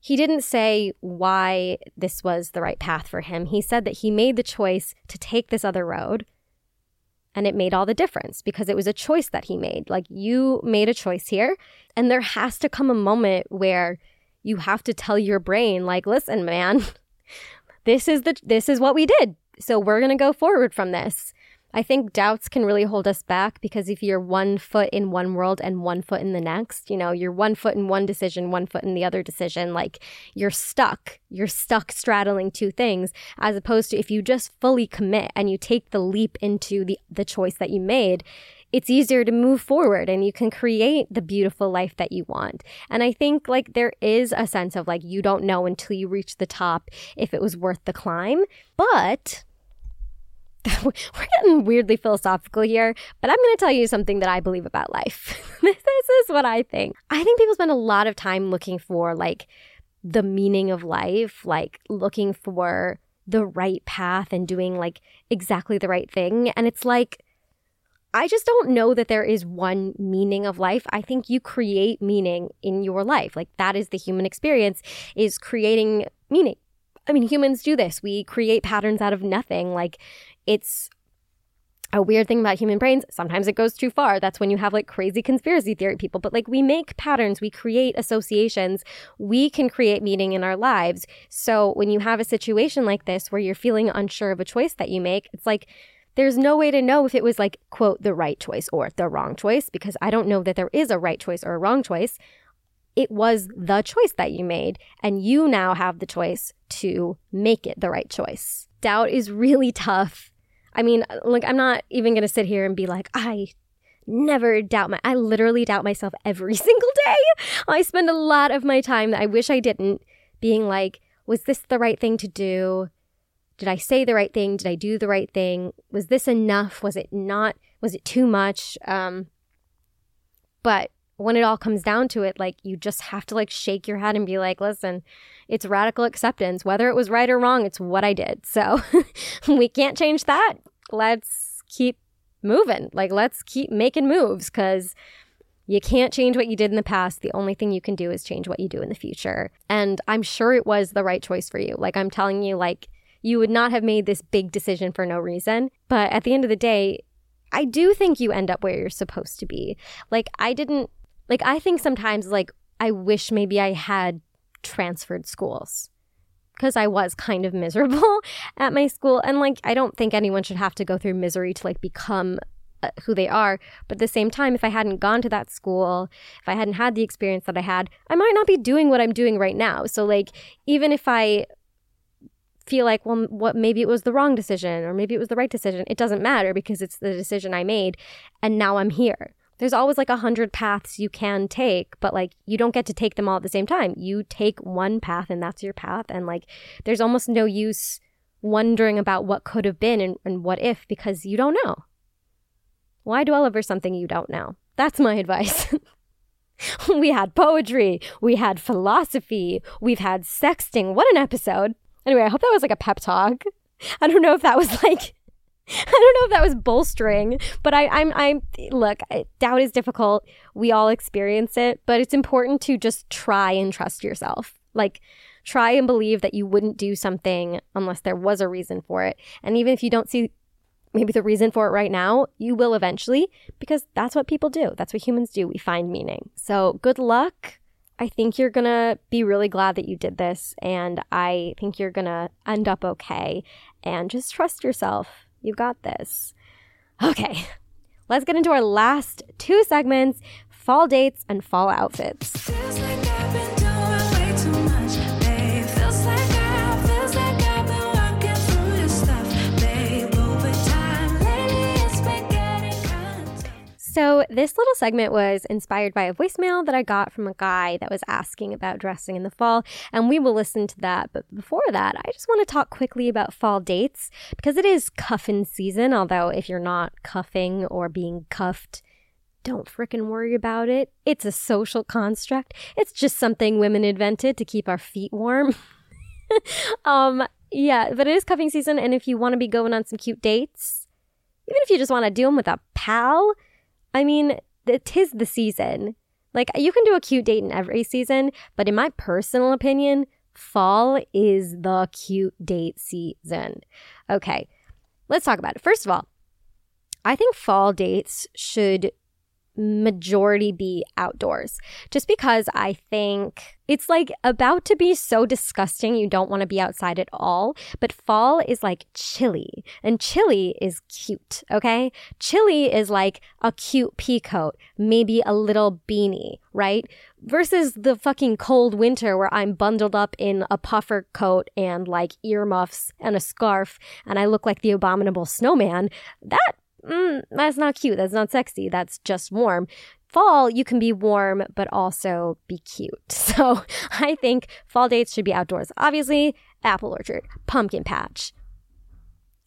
he didn't say why this was the right path for him. He said that he made the choice to take this other road, and it made all the difference because it was a choice that he made. Like, you made a choice here, and there has to come a moment where you have to tell your brain like listen man this is the this is what we did. So we're going to go forward from this. I think doubts can really hold us back because if you're one foot in one world and one foot in the next you know you're one foot in one decision one foot in the other decision like you're stuck. You're stuck straddling two things as opposed to if you just fully commit and you take the leap into the the choice that you made it's easier to move forward and you can create the beautiful life that you want. And I think like there is a sense of like you don't know until you reach the top if it was worth the climb. But we're getting weirdly philosophical here, but I'm going to tell you something that I believe about life. this is what I think. I think people spend a lot of time looking for like the meaning of life, like looking for the right path and doing like exactly the right thing. And it's like, I just don't know that there is one meaning of life. I think you create meaning in your life. Like that is the human experience is creating meaning. I mean, humans do this. We create patterns out of nothing. Like it's a weird thing about human brains. Sometimes it goes too far. That's when you have like crazy conspiracy theory people. But like we make patterns, we create associations, we can create meaning in our lives. So when you have a situation like this where you're feeling unsure of a choice that you make, it's like, there's no way to know if it was like, quote, the right choice or the wrong choice, because I don't know that there is a right choice or a wrong choice. It was the choice that you made, and you now have the choice to make it the right choice. Doubt is really tough. I mean, like, I'm not even to sit here and be like, I never doubt my I literally doubt myself every single day. I spend a lot of my time that I wish I didn't being like, was this the right thing to do? Did I say the right thing? Did I do the right thing? Was this enough? Was it not? Was it too much? Um, but when it all comes down to it, like you just have to like shake your head and be like, listen, it's radical acceptance. Whether it was right or wrong, it's what I did. So we can't change that. Let's keep moving. Like, let's keep making moves because you can't change what you did in the past. The only thing you can do is change what you do in the future. And I'm sure it was the right choice for you. Like, I'm telling you, like, you would not have made this big decision for no reason. But at the end of the day, I do think you end up where you're supposed to be. Like, I didn't, like, I think sometimes, like, I wish maybe I had transferred schools because I was kind of miserable at my school. And, like, I don't think anyone should have to go through misery to, like, become uh, who they are. But at the same time, if I hadn't gone to that school, if I hadn't had the experience that I had, I might not be doing what I'm doing right now. So, like, even if I feel like, well, what maybe it was the wrong decision or maybe it was the right decision. It doesn't matter because it's the decision I made and now I'm here. There's always like a hundred paths you can take, but like you don't get to take them all at the same time. You take one path and that's your path. And like there's almost no use wondering about what could have been and, and what if because you don't know. Why dwell over something you don't know? That's my advice. we had poetry, we had philosophy, we've had sexting. What an episode! Anyway, I hope that was like a pep talk. I don't know if that was like I don't know if that was bolstering, but I, I'm, I'm, look, doubt is difficult. We all experience it, but it's important to just try and trust yourself. Like, try and believe that you wouldn't do something unless there was a reason for it. And even if you don't see maybe the reason for it right now, you will eventually, because that's what people do. That's what humans do. We find meaning. So, good luck. I think you're going to be really glad that you did this. And I think you're going to end up okay. And just trust yourself. You got this. Okay, let's get into our last two segments fall dates and fall outfits. So, this little segment was inspired by a voicemail that I got from a guy that was asking about dressing in the fall, and we will listen to that. But before that, I just want to talk quickly about fall dates because it is cuffing season. Although, if you're not cuffing or being cuffed, don't fricking worry about it. It's a social construct. It's just something women invented to keep our feet warm. um, yeah, but it is cuffing season, and if you want to be going on some cute dates, even if you just want to do them with a pal, I mean, it is the season. Like, you can do a cute date in every season, but in my personal opinion, fall is the cute date season. Okay, let's talk about it. First of all, I think fall dates should majority be outdoors just because I think it's like about to be so disgusting you don't want to be outside at all. But fall is like chilly and chilly is cute, okay? Chilly is like a cute pea coat, maybe a little beanie, right? Versus the fucking cold winter where I'm bundled up in a puffer coat and like earmuffs and a scarf and I look like the abominable snowman. That mm, that's not cute. That's not sexy. That's just warm. Fall, you can be warm, but also be cute. So I think fall dates should be outdoors. Obviously, apple orchard, pumpkin patch.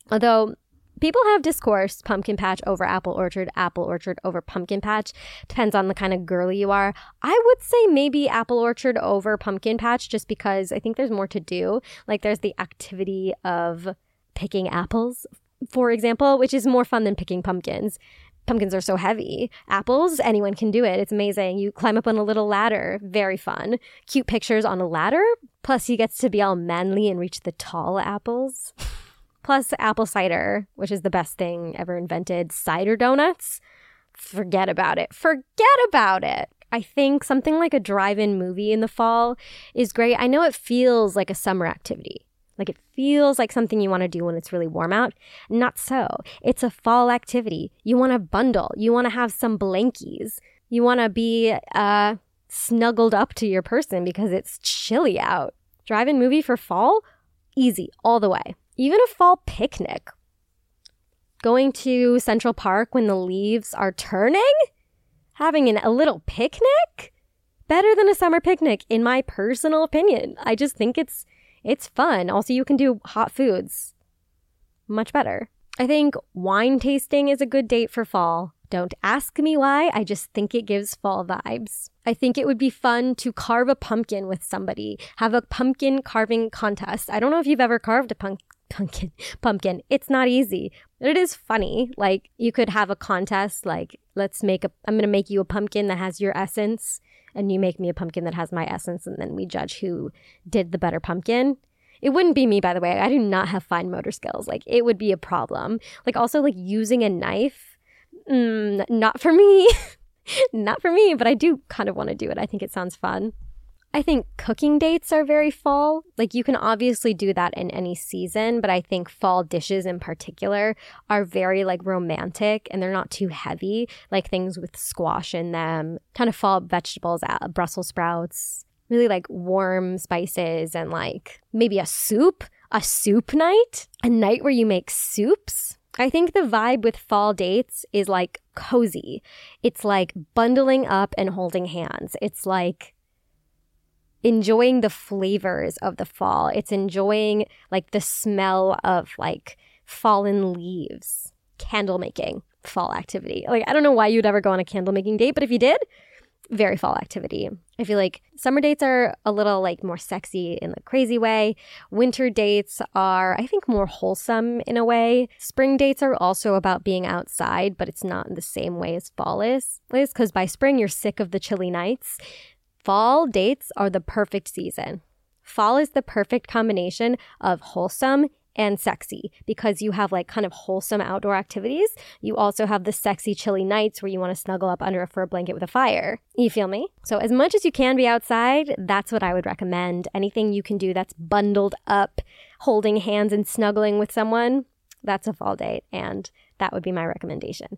Although people have discourse pumpkin patch over apple orchard, apple orchard over pumpkin patch. Depends on the kind of girly you are. I would say maybe apple orchard over pumpkin patch just because I think there's more to do. Like there's the activity of picking apples for example, which is more fun than picking pumpkins. Pumpkins are so heavy. Apples, anyone can do it. It's amazing. You climb up on a little ladder, very fun. Cute pictures on a ladder. Plus, he gets to be all manly and reach the tall apples. Plus, apple cider, which is the best thing ever invented. Cider donuts. Forget about it. Forget about it. I think something like a drive in movie in the fall is great. I know it feels like a summer activity. Like it feels like something you want to do when it's really warm out. Not so. It's a fall activity. You want to bundle. You want to have some blankies. You want to be uh, snuggled up to your person because it's chilly out. Drive-in movie for fall? Easy, all the way. Even a fall picnic. Going to Central Park when the leaves are turning? Having an, a little picnic? Better than a summer picnic, in my personal opinion. I just think it's it's fun. Also, you can do hot foods. Much better. I think wine tasting is a good date for fall. Don't ask me why, I just think it gives fall vibes. I think it would be fun to carve a pumpkin with somebody, have a pumpkin carving contest. I don't know if you've ever carved a punk- pumpkin. Pumpkin. It's not easy, but it is funny. Like you could have a contest like let's make a I'm to make you a pumpkin that has your essence and you make me a pumpkin that has my essence and then we judge who did the better pumpkin. It wouldn't be me, by the way. I do not have fine motor skills. Like, it would be a problem. Like, also, like using a knife, mm, not for me. not for me, but I do kind of want to do it. I think it sounds fun. I think cooking dates are very fall. Like you can obviously do that in any season, but I think fall dishes in particular are very like romantic and they're not too heavy, like things with squash in them, kind of fall vegetables, uh, Brussels sprouts, really like warm spices and like maybe a soup, a soup night, a night where you make soups. I think the vibe with fall dates is like cozy. It's like bundling up and holding hands. It's like enjoying the flavors of the fall. It's enjoying like the smell of like fallen leaves, candle making, fall activity. Like, I don't know why you'd ever go on a candle making date, but if you did, very fall activity. I feel like summer dates are a little like more sexy in the crazy way. Winter dates are, I think, more wholesome in a way. Spring dates are also about being outside, but it's not in the same way as fall is. Because by spring, you're sick of the chilly nights. Fall dates are the perfect season. Fall is the perfect combination of wholesome and sexy because you have like kind of wholesome outdoor activities. You also have the sexy, chilly nights where you want to snuggle up under a fur blanket with a fire. You feel me? So, as much as you can be outside, that's what I would recommend. Anything you can do that's bundled up, holding hands and snuggling with someone, that's a fall date. And that would be my recommendation.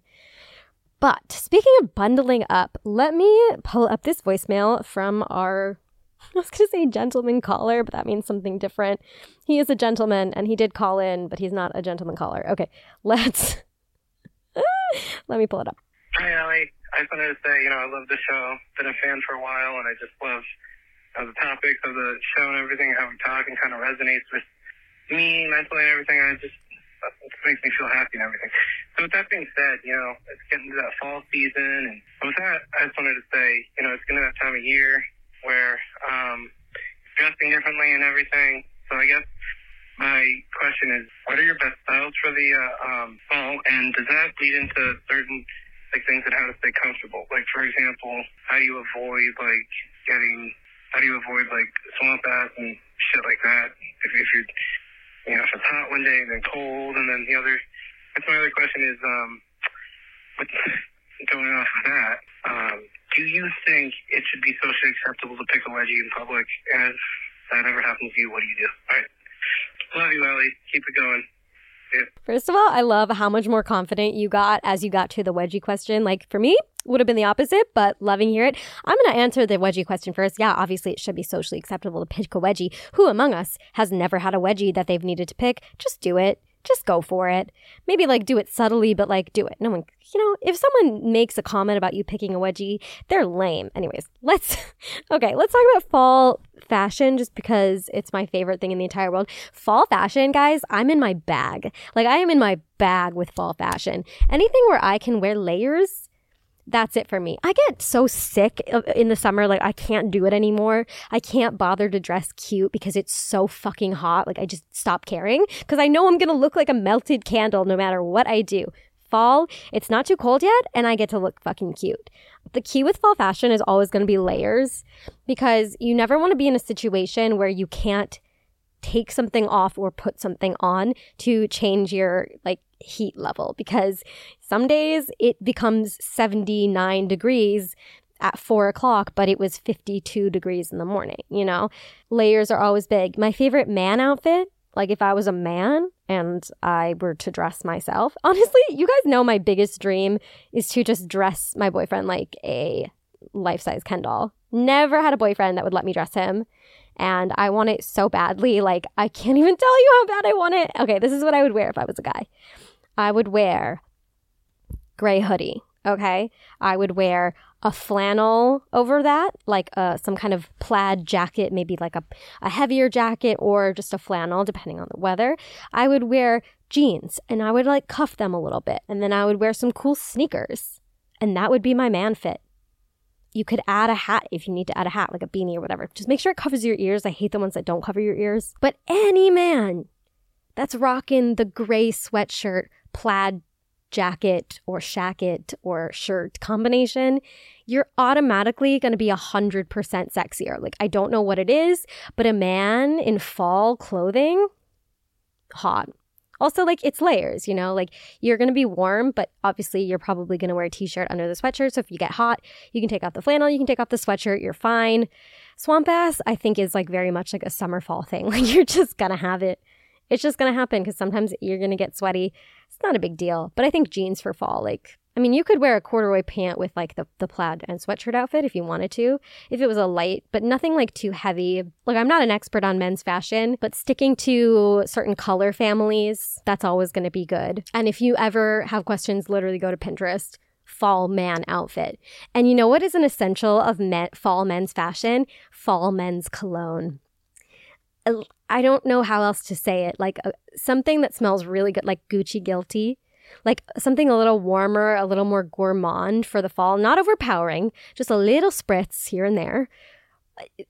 But speaking of bundling up, let me pull up this voicemail from our, I was going to say gentleman caller, but that means something different. He is a gentleman and he did call in, but he's not a gentleman caller. Okay, let's, let me pull it up. Hi, Ellie. I just wanted to say, you know, I love the show. Been a fan for a while, and I just love uh, the topics of the show and everything, how we talk and kind of resonates with me mentally and everything. I just it makes me feel happy and everything. So with that being said, you know, it's getting to that fall season, and with that, I just wanted to say, you know, it's getting to that time of year where um, dressing differently and everything. So I guess my question is, what are your best styles for the uh, um, fall, and does that lead into certain like things that how to stay comfortable? Like for example, how do you avoid like getting how do you avoid like swamp ass and shit like that if, if you're you know, if it's hot one day and then cold, and then the other. That's my other question is, um, going off of that, um, do you think it should be socially acceptable to pick a wedgie in public? And if that ever happens to you, what do you do? All right. Love you, Ellie. Keep it going. First of all, I love how much more confident you got as you got to the wedgie question. Like for me, would have been the opposite, but loving hear it. I'm going to answer the wedgie question first. Yeah, obviously it should be socially acceptable to pick a wedgie. Who among us has never had a wedgie that they've needed to pick? Just do it. Just go for it. Maybe like do it subtly, but like do it. No one, you know, if someone makes a comment about you picking a wedgie, they're lame. Anyways, let's, okay, let's talk about fall fashion just because it's my favorite thing in the entire world. Fall fashion, guys, I'm in my bag. Like I am in my bag with fall fashion. Anything where I can wear layers that's it for me. I get so sick in the summer, like I can't do it anymore. I can't bother to dress cute because it's so fucking hot. Like I just stop caring because I know I'm gonna look like a melted candle no matter what I do. Fall, it's not too cold yet, and I get to look fucking cute. The key with fall fashion is always gonna be layers because you never wanna be in a situation where you can't take something off or put something on to change your like heat level because some days it becomes 79 degrees at four o'clock, but it was 52 degrees in the morning, you know? Layers are always big. My favorite man outfit, like if I was a man and I were to dress myself, honestly, you guys know my biggest dream is to just dress my boyfriend like a life size Ken doll. Never had a boyfriend that would let me dress him and I want it so badly. Like, I can't even tell you how bad I want it. Okay, this is what I would wear if I was a guy. I would wear gray hoodie. Okay, I would wear a flannel over that, like uh, some kind of plaid jacket, maybe like a, a heavier jacket or just a flannel, depending on the weather. I would wear jeans and I would like cuff them a little bit. And then I would wear some cool sneakers. And that would be my man fit you could add a hat if you need to add a hat, like a beanie or whatever. Just make sure it covers your ears. I hate the ones that don't cover your ears. But any man that's rocking the gray sweatshirt, plaid jacket or shacket or shirt combination, you're automatically going to be 100% sexier. Like, I don't know what it is, but a man in fall clothing, hot. Also, like it's layers, you know, like you're going to be warm, but obviously you're probably going to wear a t shirt under the sweatshirt. So if you get hot, you can take off the flannel, you can take off the sweatshirt, you're fine. Swamp ass, I think, is like very much like a summer fall thing. Like you're just going to have it. It's just going to happen because sometimes you're going to get sweaty. It's not a big deal. But I think jeans for fall, like I mean, you could wear a corduroy pant with like the, the plaid and sweatshirt outfit if you wanted to, if it was a light, but nothing like too heavy. Like, I'm not an expert on men's fashion, but sticking to certain color families, that's always going to be good. And if you ever have questions, literally go to Pinterest fall man outfit. And you know what is an essential of men, fall men's fashion? Fall men's cologne. I don't know how else to say it. Like uh, something that smells really good, like Gucci Guilty like something a little warmer, a little more gourmand for the fall, not overpowering, just a little spritz here and there.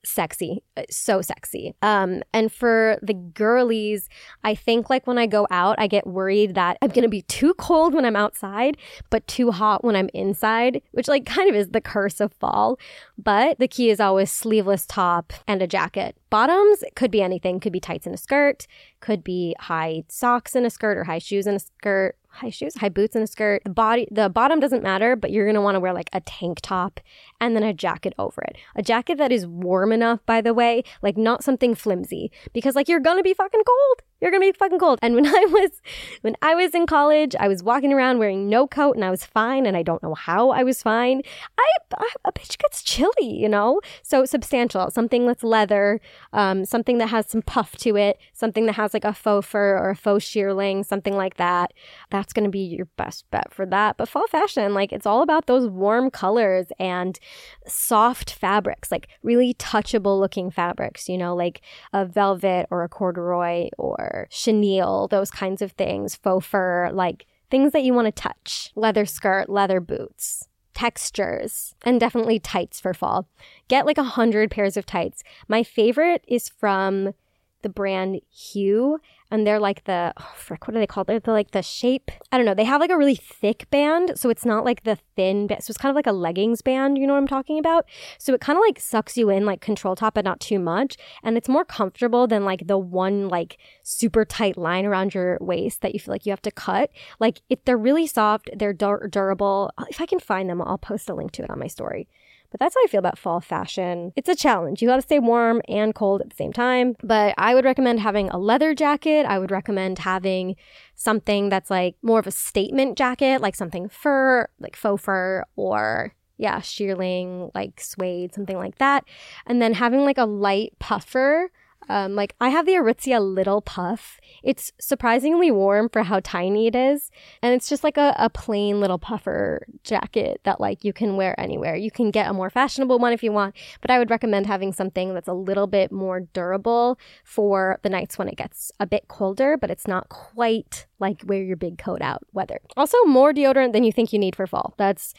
Sexy, so sexy. Um, and for the girlies, I think like when I go out, I get worried that I'm gonna be too cold when I'm outside, but too hot when I'm inside, which like kind of is the curse of fall. But the key is always sleeveless top and a jacket. Bottoms could be anything, could be tights and a skirt, could be high socks and a skirt or high shoes and a skirt, high shoes, high boots and a skirt. The body the bottom doesn't matter, but you're to want to wear like a tank top and then a jacket over it. A jacket that is warm enough by the way, like not something flimsy because like you're to be fucking cold. You're to be fucking cold. And when I was when I was in college, I was walking around wearing no coat and I was fine and I don't know how I was fine. I, I a bitch gets chilly, you know? So substantial, something that's leather, um, something that has some puff to it, something that has like a faux fur or a faux shearling, something like that. That's that's going to be your best bet for that. But fall fashion, like it's all about those warm colors and soft fabrics, like really touchable looking fabrics, you know, like a velvet or a corduroy or chenille, those kinds of things, faux fur, like things that you want to touch. Leather skirt, leather boots textures and definitely tights for fall. Get like a hundred pairs of tights. My favorite is from the brand Hue and they're like the oh, frick, what are they called? They're the, like the shape. I don't know. They have like a really thick band, so it's not like the thin. band. so it's kind of like a leggings band. You know what I'm talking about? So it kind of like sucks you in like control top, but not too much, and it's more comfortable than like the one like super tight line around your waist that you feel like you have to cut. Like if they're really soft, they're dur- durable. If I can find them, I'll post a link to it on my story. But that's how I feel about fall fashion. It's a challenge. You got to stay warm and cold at the same time. But I would recommend having a leather jacket. I would recommend having something that's like more of a statement jacket, like something fur, like faux fur or yeah, shearling, like suede, something like that. And then having like a light puffer um, like I have the Aritzia Little Puff. It's surprisingly warm for how tiny it is, and it's just like a, a plain little puffer jacket that like you can wear anywhere. You can get a more fashionable one if you want, but I would recommend having something that's a little bit more durable for the nights when it gets a bit colder, but it's not quite like wear your big coat out weather. Also, more deodorant than you think you need for fall. That's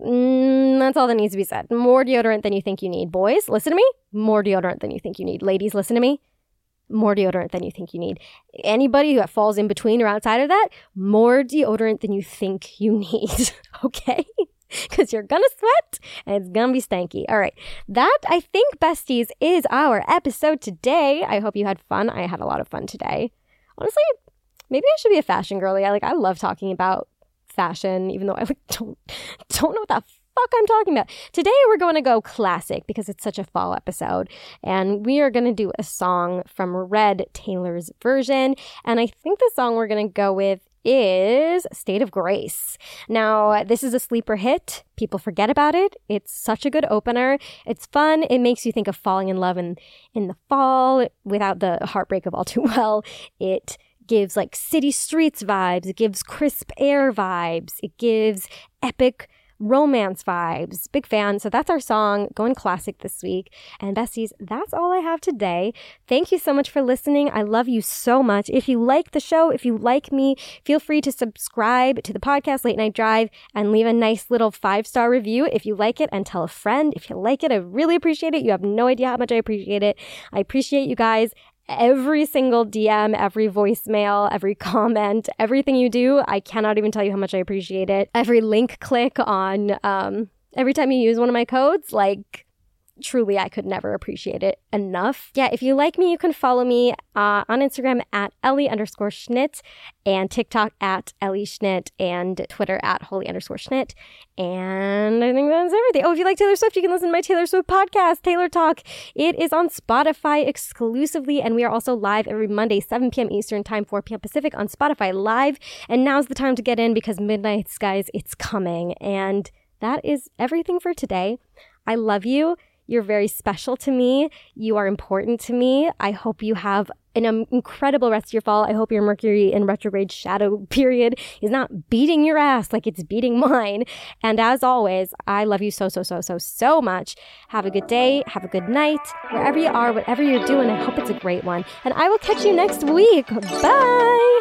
Mm, that's all that needs to be said. More deodorant than you think you need. Boys, listen to me. More deodorant than you think you need. Ladies, listen to me. More deodorant than you think you need. Anybody who falls in between or outside of that, more deodorant than you think you need. okay? Because you're gonna sweat and it's gonna be stanky. All right. That, I think, besties, is our episode today. I hope you had fun. I had a lot of fun today. Honestly, maybe I should be a fashion girly. I like I love talking about fashion, even though I like don't don't know what the fuck I'm talking about. Today we're going to go classic because it's such a fall episode, and we are going to do a song from Red Taylor's version. And I think the song we're going to go with is State of Grace. Now, this is a sleeper hit. People forget about it. It's such a good opener. It's fun. It makes you think of falling in love in, in the fall without the heartbreak of all too well. It gives like city streets vibes. It gives crisp air vibes. It gives epic romance vibes. Big fan. So that's our song going classic this week. And besties, that's all I have today. Thank you so much for listening. I love you so much. If you like the show, if you like me, feel free to subscribe to the podcast Late Night Drive and leave a nice little five star review if you like it and tell a friend if you like it. I really appreciate it. You have no idea how much I appreciate it. I appreciate you guys every single DM, every voicemail, every comment, everything you do. I cannot even tell you how much I appreciate it. Every link click on, um, every time you use one of my codes, like, truly, I could never appreciate it enough. Yeah, if you like me, you can follow me uh, on Instagram at Ellie underscore Schnitt and TikTok at Ellie Schnitt and Twitter at Holy underscore Schnitt. And I think that's everything. Oh, if you like Taylor Swift, you can listen to my Taylor Swift podcast, Taylor Talk. It is on Spotify exclusively, and we are also live every Monday, 7 p.m. Eastern Time, 4 p.m. Pacific on Spotify Live. And now's the time to get in because Midnight guys, it's coming. And that is everything for today. I love you. You're very special to me. You are important to me. I hope you have an um, incredible rest of your fall. I hope your Mercury in retrograde shadow period is not beating your ass like it's beating mine. And as always, I love you so, so, so, so, so much. Have a good day. Have a good night. Wherever you are, whatever you're doing, I hope it's a great one. And I will catch you next week. Bye.